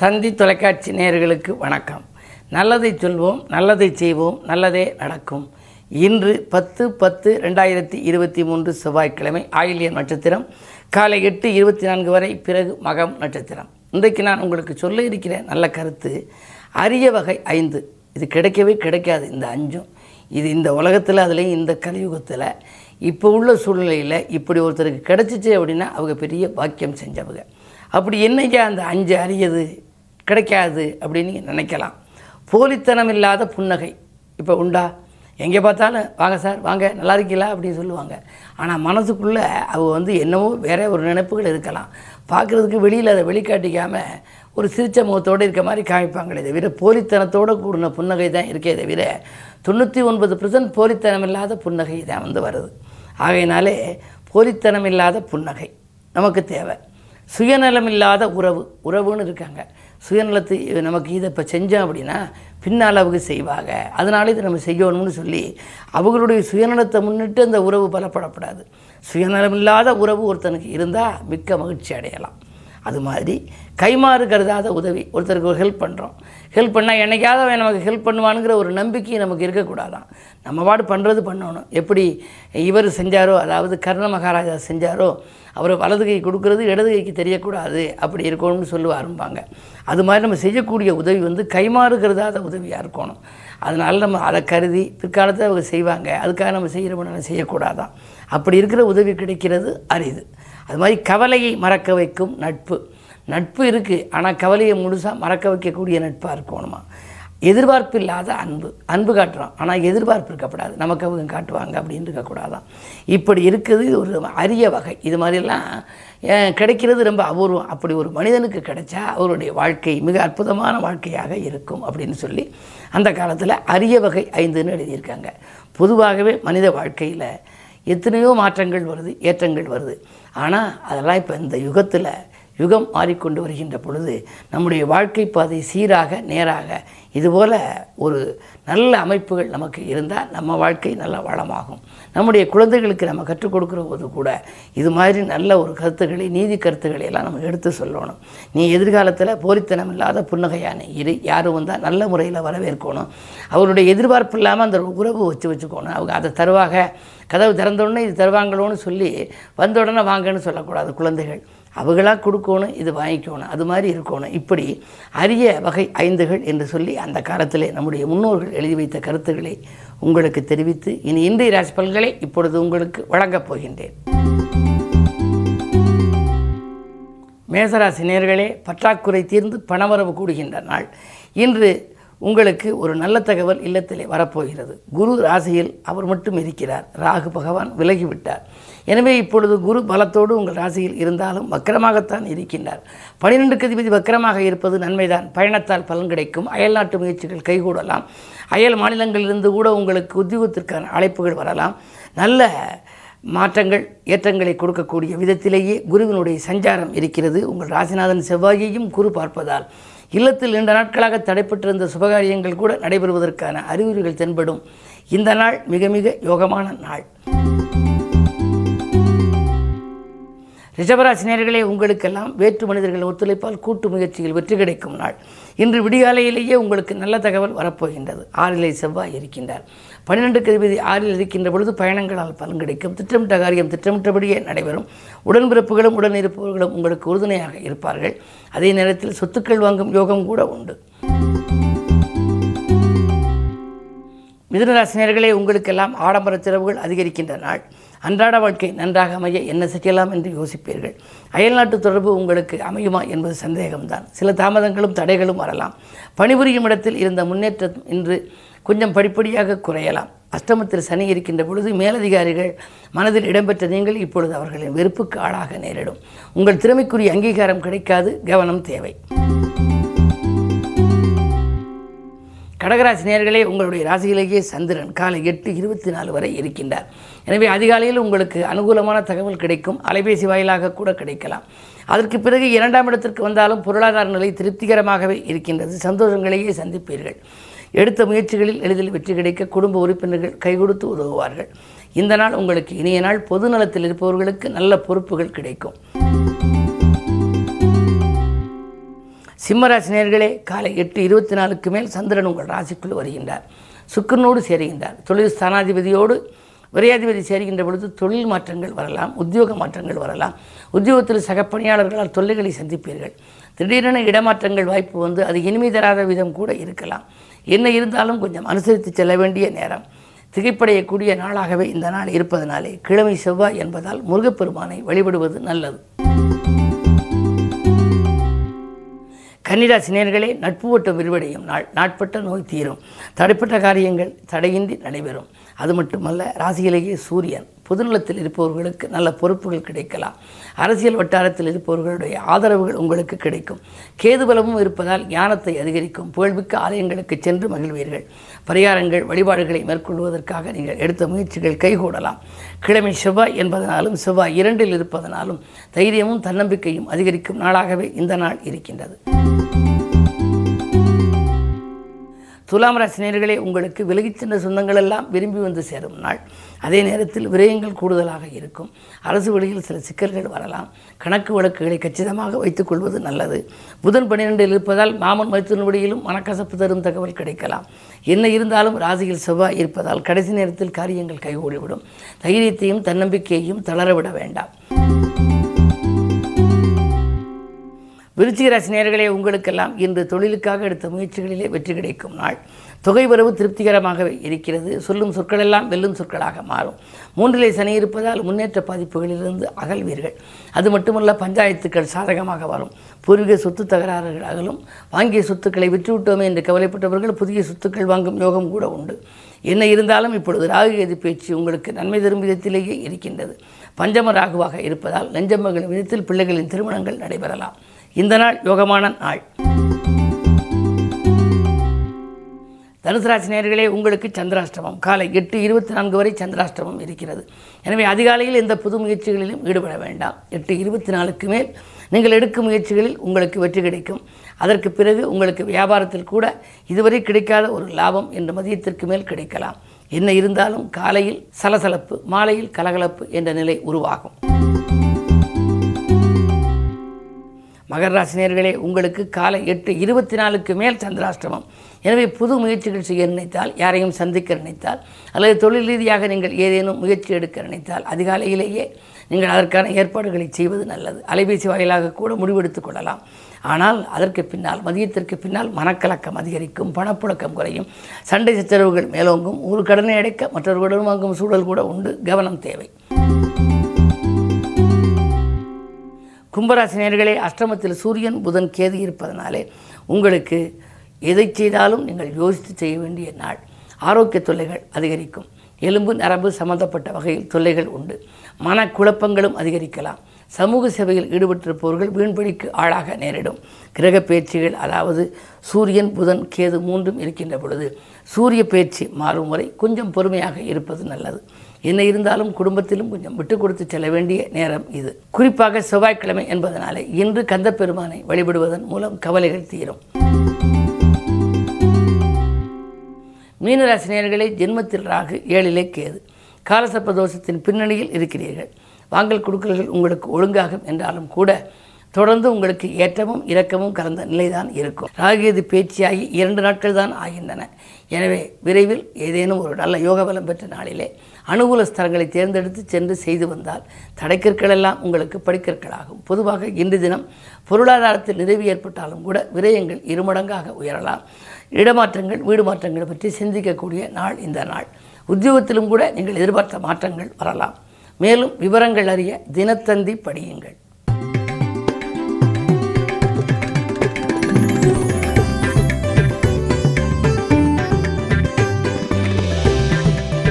தந்தி தொலைக்காட்சி நேயர்களுக்கு வணக்கம். நல்லதை சொல்வோம் நல்லதை செய்வோம் நல்லதே நடக்கும். இன்று பத்து பத்து ரெண்டாயிரத்தி இருபத்தி மூன்று செவ்வாய்க்கிழமை ஆயில்ய நட்சத்திரம். காலை எட்டு இருபத்தி நான்கு வரை பிறகு மகம் நட்சத்திரம். இன்றைக்கு நான் உங்களுக்கு சொல்ல இருக்கிற நல்ல கருத்து அரிய வகை ஐந்து. இது கிடைக்கவே கிடைக்காது இந்த அஞ்சும். இது இந்த உலகத்தில் அதுலேயும் இந்த கலியுகத்தில் இப்போ உள்ள சூழ்நிலையில் இப்படி ஒருத்தருக்கு கிடச்சிச்சு அப்படின்னா அவங்க பெரிய பாக்கியம் செஞ்சவங்க. அப்படி என்னைக்கா அந்த அஞ்சு அரியது? கிடைக்காது அப்படின்னு நினைக்கலாம். போலித்தனம் இல்லாத புன்னகை. இப்போ உண்டா? எங்கே பார்த்தாலும் வாங்க சார் வாங்க நல்லா இருக்கீங்களா? அப்படின்னு சொல்லுவாங்க. ஆனால் மனசுக்குள்ளே அவள் வந்து என்னவோ வேற ஒரு நினைப்புகள் இருக்கலாம். பார்க்குறதுக்கு வெளியில் அதை வெளிக்காட்டிக்காமல் ஒரு சிரிச்ச முகத்தோடு இருக்க மாதிரி காமிப்பாங்களே தவிர போலித்தனத்தோடு கூடின புன்னகை தான் இருக்கே தவிர தொண்ணூற்றி ஒன்பது பர்சன்ட் போலித்தனம் இல்லாத புன்னகை தான் வந்து வருது. ஆகையினாலே போலித்தனம் இல்லாத புன்னகை நமக்கு தேவை. சுயநலம் இல்லாத உறவு உறவுன்னு இருக்காங்க. சுயநலத்தை நமக்கு இதை இப்போ செஞ்சோம் அப்படின்னா பின்னால் அவங்க செய்வாங்க. அதனால இதை நம்ம செய்யணும்னு சொல்லி அவங்களுடைய சுயநலத்தை முன்னிட்டு அந்த உறவு பலப்படப்படாது சுயநலம் இல்லாத உறவு ஒருத்தனுக்கு இருந்தால் மிக்க மகிழ்ச்சி அடையலாம். அது மாதிரி கைமாறு கருதாத உதவி. ஒருத்தருக்கு ஒரு ஹெல்ப் பண்ணுறோம் ஹெல்ப் பண்ணால் என்னைக்காவது அவன் நமக்கு ஹெல்ப் பண்ணுவானுங்கிற ஒரு நம்பிக்கை நமக்கு இருக்கக்கூடாதான். நம்ம பாடு பண்ணுறது பண்ணணும். எப்படி இவர் செஞ்சாரோ அதாவது கர்ண மகாராஜா செஞ்சாரோ அவர் வலது கை கொடுக்கறது இடது கைக்கு தெரியக்கூடாது. அப்படி இருக்கணும்னு சொல்லி அது மாதிரி நம்ம செய்யக்கூடிய உதவி வந்து கைமாறு கருதாத உதவியாக இருக்கணும். அதனால் நம்ம அதை கருதி பிற்காலத்தில் அவங்க செய்வாங்க. அதுக்காக நம்ம செய்கிறோம்னு செய்யக்கூடாதான். அப்படி இருக்கிற உதவி கிடைக்கிறது அரிது. அது மாதிரி கவலையை மறக்க வைக்கும் நட்பு. நட்பு இருக்குது ஆனால் கவலையை முழுசாக மறக்க வைக்கக்கூடிய நட்பாக இருக்கணுமா? எதிர்பார்ப்பு இல்லாத அன்பு. அன்பு காட்டுறோம் ஆனால் எதிர்பார்ப்பு இருக்கக்கூடாது நமக்கு அவங்க காட்டுவாங்க அப்படின்னு இருக்கக்கூடாதான். இப்படி இருக்குது ஒரு அரிய வகை. இது மாதிரிலாம் கிடைக்கிறது ரொம்ப அபூர்வம். அப்படி ஒரு மனிதனுக்கு கிடைச்சா அவருடைய வாழ்க்கை மிக அற்புதமான வாழ்க்கையாக இருக்கும் அப்படின்னு சொல்லி அந்த காலத்தில் அரிய வகை ஐந்துன்னு எழுதியிருக்காங்க. பொதுவாகவே மனித வாழ்க்கையில் எத்தனையோ மாற்றங்கள் வருது ஏற்றங்கள் வருது. ஆனால் அதெல்லாம் இப்போ இந்த யுகத்தில் யுகம் மாறிக்கொண்டு வருகின்ற பொழுது நம்முடைய வாழ்க்கை பாதை சீராக நேராக இதுபோல் ஒரு நல்ல அமைப்புகள் நமக்கு இருந்தால் நம்ம வாழ்க்கை நல்ல வளமாகும். நம்முடைய குழந்தைகளுக்கு நம்ம கற்றுக் கொடுக்குற போது கூட இது மாதிரி நல்ல ஒரு கருத்துக்களை நீதி கருத்துக்களை எல்லாம் நம்ம எடுத்து சொல்லணும். நீ எதிர்காலத்தில் போலித்தனம் இல்லாத புன்னகையான இரு யாரும் வந்தால் நல்ல முறையில் வரவேற்கணும். அவருடைய எதிர்பார்ப்பு இல்லாமல் அந்த உறவு வச்சு வச்சுக்கணும். அவங்க அதை தருவாக கதவு திறந்தோடனே இது தருவாங்களோன்னு சொல்லி வந்த உடனே வாங்கன்னு சொல்லக்கூடாது குழந்தைகள். அவங்களாக கொடுக்கணும் இது வாங்கிக்கணும் அது மாதிரி இருக்கணும். இப்படி அரிய வகை ஐந்துகள் என்று சொல்லி அந்த காலத்தில் நம்முடைய முன்னோர்கள் எழுதி வைத்த கருத்துக்களை உங்களுக்கு தெரிவித்து இனி இன்றைய ராசி பலன்களை இப்பொழுது உங்களுக்கு வழங்கப் போகின்றேன். மேசராசி நேர்களே பற்றாக்குறை தீர்ந்து பணவரவு கூடுகின்ற நாள். இன்று உங்களுக்கு ஒரு நல்ல தகவல் இல்லத்திலே வரப்போகிறது. குரு ராசியில் அவர் மட்டும் இருக்கிறார். ராகு பகவான் விலகிவிட்டார். எனவே இப்பொழுது குரு பலத்தோடு உங்கள் ராசியில் இருந்தாலும் வக்கரமாகத்தான் இருக்கின்றார். பனிரெண்டு கதிபதி வக்கரமாக இருப்பது நன்மைதான். பயணத்தால் பலன் கிடைக்கும். அயல் நாட்டு முயற்சிகள் கைகூடலாம். அயல் மாநிலங்களிலிருந்து கூட உங்களுக்கு உத்தியோகத்திற்கான அழைப்புகள் வரலாம். நல்ல மாற்றங்கள் ஏற்றங்களை கொடுக்கக்கூடிய விதத்திலேயே குருவினுடைய சஞ்சாரம் இருக்கிறது. உங்கள் ராசிநாதன் செவ்வாயையும் குரு பார்ப்பதால். இல்லத்தில் நீண்ட நாட்களாக தடைப்பட்டிருந்த சுபகாரியங்கள் கூட நடைபெறுவதற்கான அறிகுறிகள் தென்படும். இந்த நாள் மிக மிக யோகமான நாள். ரிஷபராசினியர்களே உங்களுக்கெல்லாம் வேற்று மனிதர்கள் ஒத்துழைப்பால் கூட்டு முயற்சியில் வெற்றி கிடைக்கும் நாள். இன்று விடியாலையிலேயே உங்களுக்கு நல்ல தகவல் வரப்போகின்றது. ஆறிலே செவ்வாய் இருக்கின்றார். பன்னிரெண்டு கதிபதி ஆறில் இருக்கின்ற பொழுது பயணங்களால் பலன் கிடைக்கும். திட்டமிட்ட காரியம் திட்டமிட்டபடியே நடைபெறும். உடன்பிறப்புகளும் உடன் இருப்பவர்களும் உங்களுக்கு உறுதுணையாக இருப்பார்கள். அதே நேரத்தில் சொத்துக்கள் வாங்கும் யோகம் கூட உண்டு. மிதுனராசினியர்களே உங்களுக்கெல்லாம் ஆடம்பர செலவுகள் அதிகரிக்கின்ற நாள். அன்றாட வாழ்க்கை நன்றாக அமைய என்ன செய்யலாம் என்று யோசிப்பீர்கள். அயல்நாட்டு தொடர்பு உங்களுக்கு அமையுமா என்பது சந்தேகம்தான். சில தாமதங்களும் தடைகளும் வரலாம். பணிபுரியும் இடத்தில் இருந்த முன்னேற்றம் இன்று கொஞ்சம் படிப்படியாக குறையலாம். அஷ்டமத்தில் சனி இருக்கின்ற பொழுது மேலதிகாரிகள் மனதில் இடம்பெற்ற நீங்கள் இப்பொழுது அவர்களின் வெறுப்புக்கு ஆளாக நேரிடும். உங்கள் திறமைக்குரிய அங்கீகாரம் கிடைக்காது கவனம் தேவை. கடகராசி நேர்களே உங்களுடைய ராசியிலேயே சந்திரன் காலை எட்டு இருபத்தி நாலு வரை இருக்கின்றார். எனவே அதிகாலையில் உங்களுக்கு அனுகூலமான தகவல் கிடைக்கும். அலைபேசி வாயிலாக கூட கிடைக்கலாம். அதற்கு பிறகு இரண்டாம் இடத்திற்கு வந்தாலும் பொருளாதார நிலை திருப்திகரமாகவே இருக்கின்றது. சந்தோஷங்களையே சந்திப்பீர்கள். எடுத்த முயற்சிகளில் எளிதில் வெற்றி கிடைக்க குடும்ப உறுப்பினர்கள் கைகொடுத்து உதவுவார்கள். இந்த நாள் உங்களுக்கு இனிய நாள். பொது நலத்தில் இருப்பவர்களுக்கு நல்ல பொறுப்புகள் கிடைக்கும். சிம்மராசி நேர்களே காலை எட்டு இருபத்தி நாலுக்கு மேல் சந்திரன் உங்கள் ராசிக்குள் வருகின்றார். சுக்கிரனோடு சேருகின்றார். தொழில் ஸ்தானாதிபதியோடு விரையாதிபதி சேர்கின்ற பொழுது தொழில் மாற்றங்கள் வரலாம் உத்தியோக மாற்றங்கள் வரலாம். உத்தியோகத்தில் சக பணியாளர்களால் தொல்லைகளை சந்திப்பீர்கள். திடீரென இடமாற்றங்கள் வாய்ப்பு வந்து அது இனிமை தராத விதம் கூட இருக்கலாம். என்ன இருந்தாலும் கொஞ்சம் அனுசரித்து செல்ல வேண்டிய நேரம். திகைப்படையக்கூடிய நாளாகவே இந்த நாள் இருப்பதனாலே கிழமை செவ்வாய் என்பதால் முருகப்பெருமானை வழிபடுவது நல்லது. கன்னிராசி நேர்களே நட்பு வட்டம் விரிவடையும் நாள். நாட்பட்ட நோய் தீரும். தடைப்பட்ட காரியங்கள் தடையின்றி நடைபெறும். அது மட்டுமல்ல ராசியிலேயே சூரியன் பொதுநலத்தில் இருப்பவர்களுக்கு நல்ல பொறுப்புகள் கிடைக்கலாம். அரசியல் வட்டாரத்தில் இருப்பவர்களுடைய ஆதரவுகள் உங்களுக்கு கிடைக்கும். கேதுபலமும் இருப்பதால் ஞானத்தை அதிகரிக்கும். புகழ்மிக்க ஆலயங்களுக்கு சென்று மகிழ்வீர்கள். பரிகாரங்கள் வழிபாடுகளை மேற்கொள்வதற்காக நீங்கள் எடுத்த முயற்சிகள் கைகூடலாம். கிழமை செவ்வாய் என்பதனாலும் செவ்வாய் இரண்டில் இருப்பதனாலும் தைரியமும் தன்னம்பிக்கையும் அதிகரிக்கும் நாளாகவே இந்த நாள் இருக்கின்றது. துலாம் ராசி உங்களுக்கு விலகிச் சென்ற சொந்தங்கள் எல்லாம் விரும்பி வந்து சேரும் நாள். அதே நேரத்தில் விரயங்கள் கூடுதலாக இருக்கும். அரசு வழியில் சில சிக்கல்கள் வரலாம். கணக்கு வழக்குகளை கச்சிதமாக வைத்துக் கொள்வது நல்லது. புதன் பன்னிரெண்டில் இருப்பதால் மாமன் மைத்துனபடியிலும் மனக்கசப்பு தரும் தகவல் கிடைக்கலாம். என்ன இருந்தாலும் ராசியில் செவ்வாய் இருப்பதால் கடைசி நேரத்தில் காரியங்கள் கைகூடிவிடும். தைரியத்தையும் தன்னம்பிக்கையையும் தளரவிட வேண்டாம். விருச்சிக ராசி நேர்களே உங்களுக்கெல்லாம் இன்று தொழிலுக்காக எடுத்த முயற்சிகளிலே வெற்றி கிடைக்கும் நாள். தொகை வரவு திருப்திகரமாகவே இருக்கிறது. சொல்லும் சொற்களெல்லாம் வெல்லும் சொற்களாக மாறும். மூன்றிலே சனி இருப்பதால் முன்னேற்ற பாதிப்புகளிலிருந்து அகல்வீர்கள். அது மட்டுமல்ல பஞ்சாயத்துக்கள் சாதகமாக வரும். பூர்வீக சொத்து தகராறுகள் அகலும் வாங்கிய சொத்துக்களை விற்றுவிட்டோமே என்று கவலைப்பட்டவர்கள் புதிய சொத்துக்கள் வாங்கும் யோகம் கூட உண்டு. என்ன இருந்தாலும் இப்பொழுது ராகு எது பேச்சு உங்களுக்கு நன்மை தரும் விதத்திலேயே இருக்கின்றது. பஞ்சம ராகுவாக இருப்பதால் நெஞ்சமகளின் விதத்தில் பிள்ளைகளின் திருமணங்கள் நடைபெறலாம். இந்த நாள் யோகமான நாள். தனுசு ராசி நேயர்களே உங்களுக்கு சந்திராஷ்டமம். காலை எட்டு இருபத்தி நான்கு வரை சந்திராஷ்டமம் இருக்கிறது. எனவே அதிகாலையில் எந்த புது முயற்சிகளிலும் ஈடுபட வேண்டாம். எட்டு இருபத்தி நாலுக்கு மேல் நீங்கள் எடுக்கும் முயற்சிகளில் உங்களுக்கு வெற்றி கிடைக்கும். அதற்கு பிறகு உங்களுக்கு வியாபாரத்தில் கூட இதுவரை கிடைக்காத ஒரு லாபம் என்ற மதியத்திற்கு மேல் கிடைக்கலாம். என்ன இருந்தாலும் காலையில் சலசலப்பு மாலையில் கலகலப்பு என்ற நிலை உருவாகும். மகர ராசினியர்களே உங்களுக்கு காலை எட்டு இருபத்தி நாலுக்கு மேல் சந்திராஷ்டமம். எனவே புது முயற்சிகள் செய்ய நினைத்தால் யாரையும் சந்திக்க நினைத்தால் அல்லது தொழில் ரீதியாக நீங்கள் ஏதேனும் முயற்சி எடுக்க நினைத்தால் அதிகாலையிலேயே நீங்கள் அதற்கான ஏற்பாடுகளை செய்வது நல்லது. அலைபேசி வாயிலாக கூட முடிவெடுத்துக் கொள்ளலாம். ஆனால் அதற்கு பின்னால் மதியத்திற்கு பின்னால் மனக்கலக்கம் அதிகரிக்கும் பணப்புழக்கம் குறையும் சண்டை சச்சரவுகள் மேலோங்கும் ஒரு கடனை அடைக்க மற்றவர்களுடன் வாங்கும் சூழல் கூட உண்டு கவனம் தேவை. கும்பராசினியர்களே அஷ்டமத்தில் சூரியன் புதன் கேது இருப்பதனாலே உங்களுக்கு எதை செய்தாலும் நீங்கள் யோசித்து செய்ய வேண்டிய நாள். ஆரோக்கிய தொல்லைகள் அதிகரிக்கும். எலும்பு நரம்பு சம்பந்தப்பட்ட வகையில் தொல்லைகள் உண்டு. மனக்குழப்பங்களும் அதிகரிக்கலாம். சமூக சேவையில் ஈடுபட்டிருப்பவர்கள் வீண்படிக்கு ஆளாக நேரிடும். கிரக பேச்சுகள் அதாவது சூரியன் புதன் கேது மூன்றும் இருக்கின்ற பொழுது சூரிய பேச்சு மாறும் வரை கொஞ்சம் பொறுமையாக இருப்பது நல்லது. என்ன இருந்தாலும் குடும்பத்திலும் கொஞ்சம் விட்டு கொடுத்து செல்ல வேண்டிய நேரம் இது. குறிப்பாக செவ்வாய்க்கிழமை என்பதனாலே இன்று கந்தப்பெருமானை வழிபடுவதன் மூலம் கவலைகள் தீரும். மீனராசினியர்களே ஜென்மத்தில் ராகு ஏழிலே கேது. காலசப்ப தோஷத்தின் பின்னணியில் இருக்கிறீர்கள். வாங்கல் கொடுக்கல்கள் உங்களுக்கு ஒழுங்காகும் என்றாலும் கூட தொடர்ந்து உங்களுக்கு ஏற்றமும் இரக்கமும் கலந்த நிலைதான் இருக்கும். ராகியது பேச்சியாகி இரண்டு நாட்கள் தான் ஆகின்றன. எனவே விரைவில் ஏதேனும் ஒரு நல்ல யோக பலம் பெற்ற நாளிலே அனுகூல ஸ்தலங்களை தேர்ந்தெடுத்து சென்று செய்து வந்தால் தடைக்கற்கள் எல்லாம் உங்களுக்கு படிக்கற்களாகும். பொதுவாக இன்று தினம் பொருளாதாரத்தில் நிறைவு ஏற்பட்டாலும் கூட விரயங்கள் இருமடங்காக உயரலாம். இடமாற்றங்கள் வீடு மாற்றங்கள் பற்றி சிந்திக்கக்கூடிய நாள் இந்த நாள். உத்தியோகத்திலும் கூட நீங்கள் எதிர்பார்த்த மாற்றங்கள் வரலாம். மேலும் விவரங்கள் அறிய தினத்தந்தி படியுங்கள்.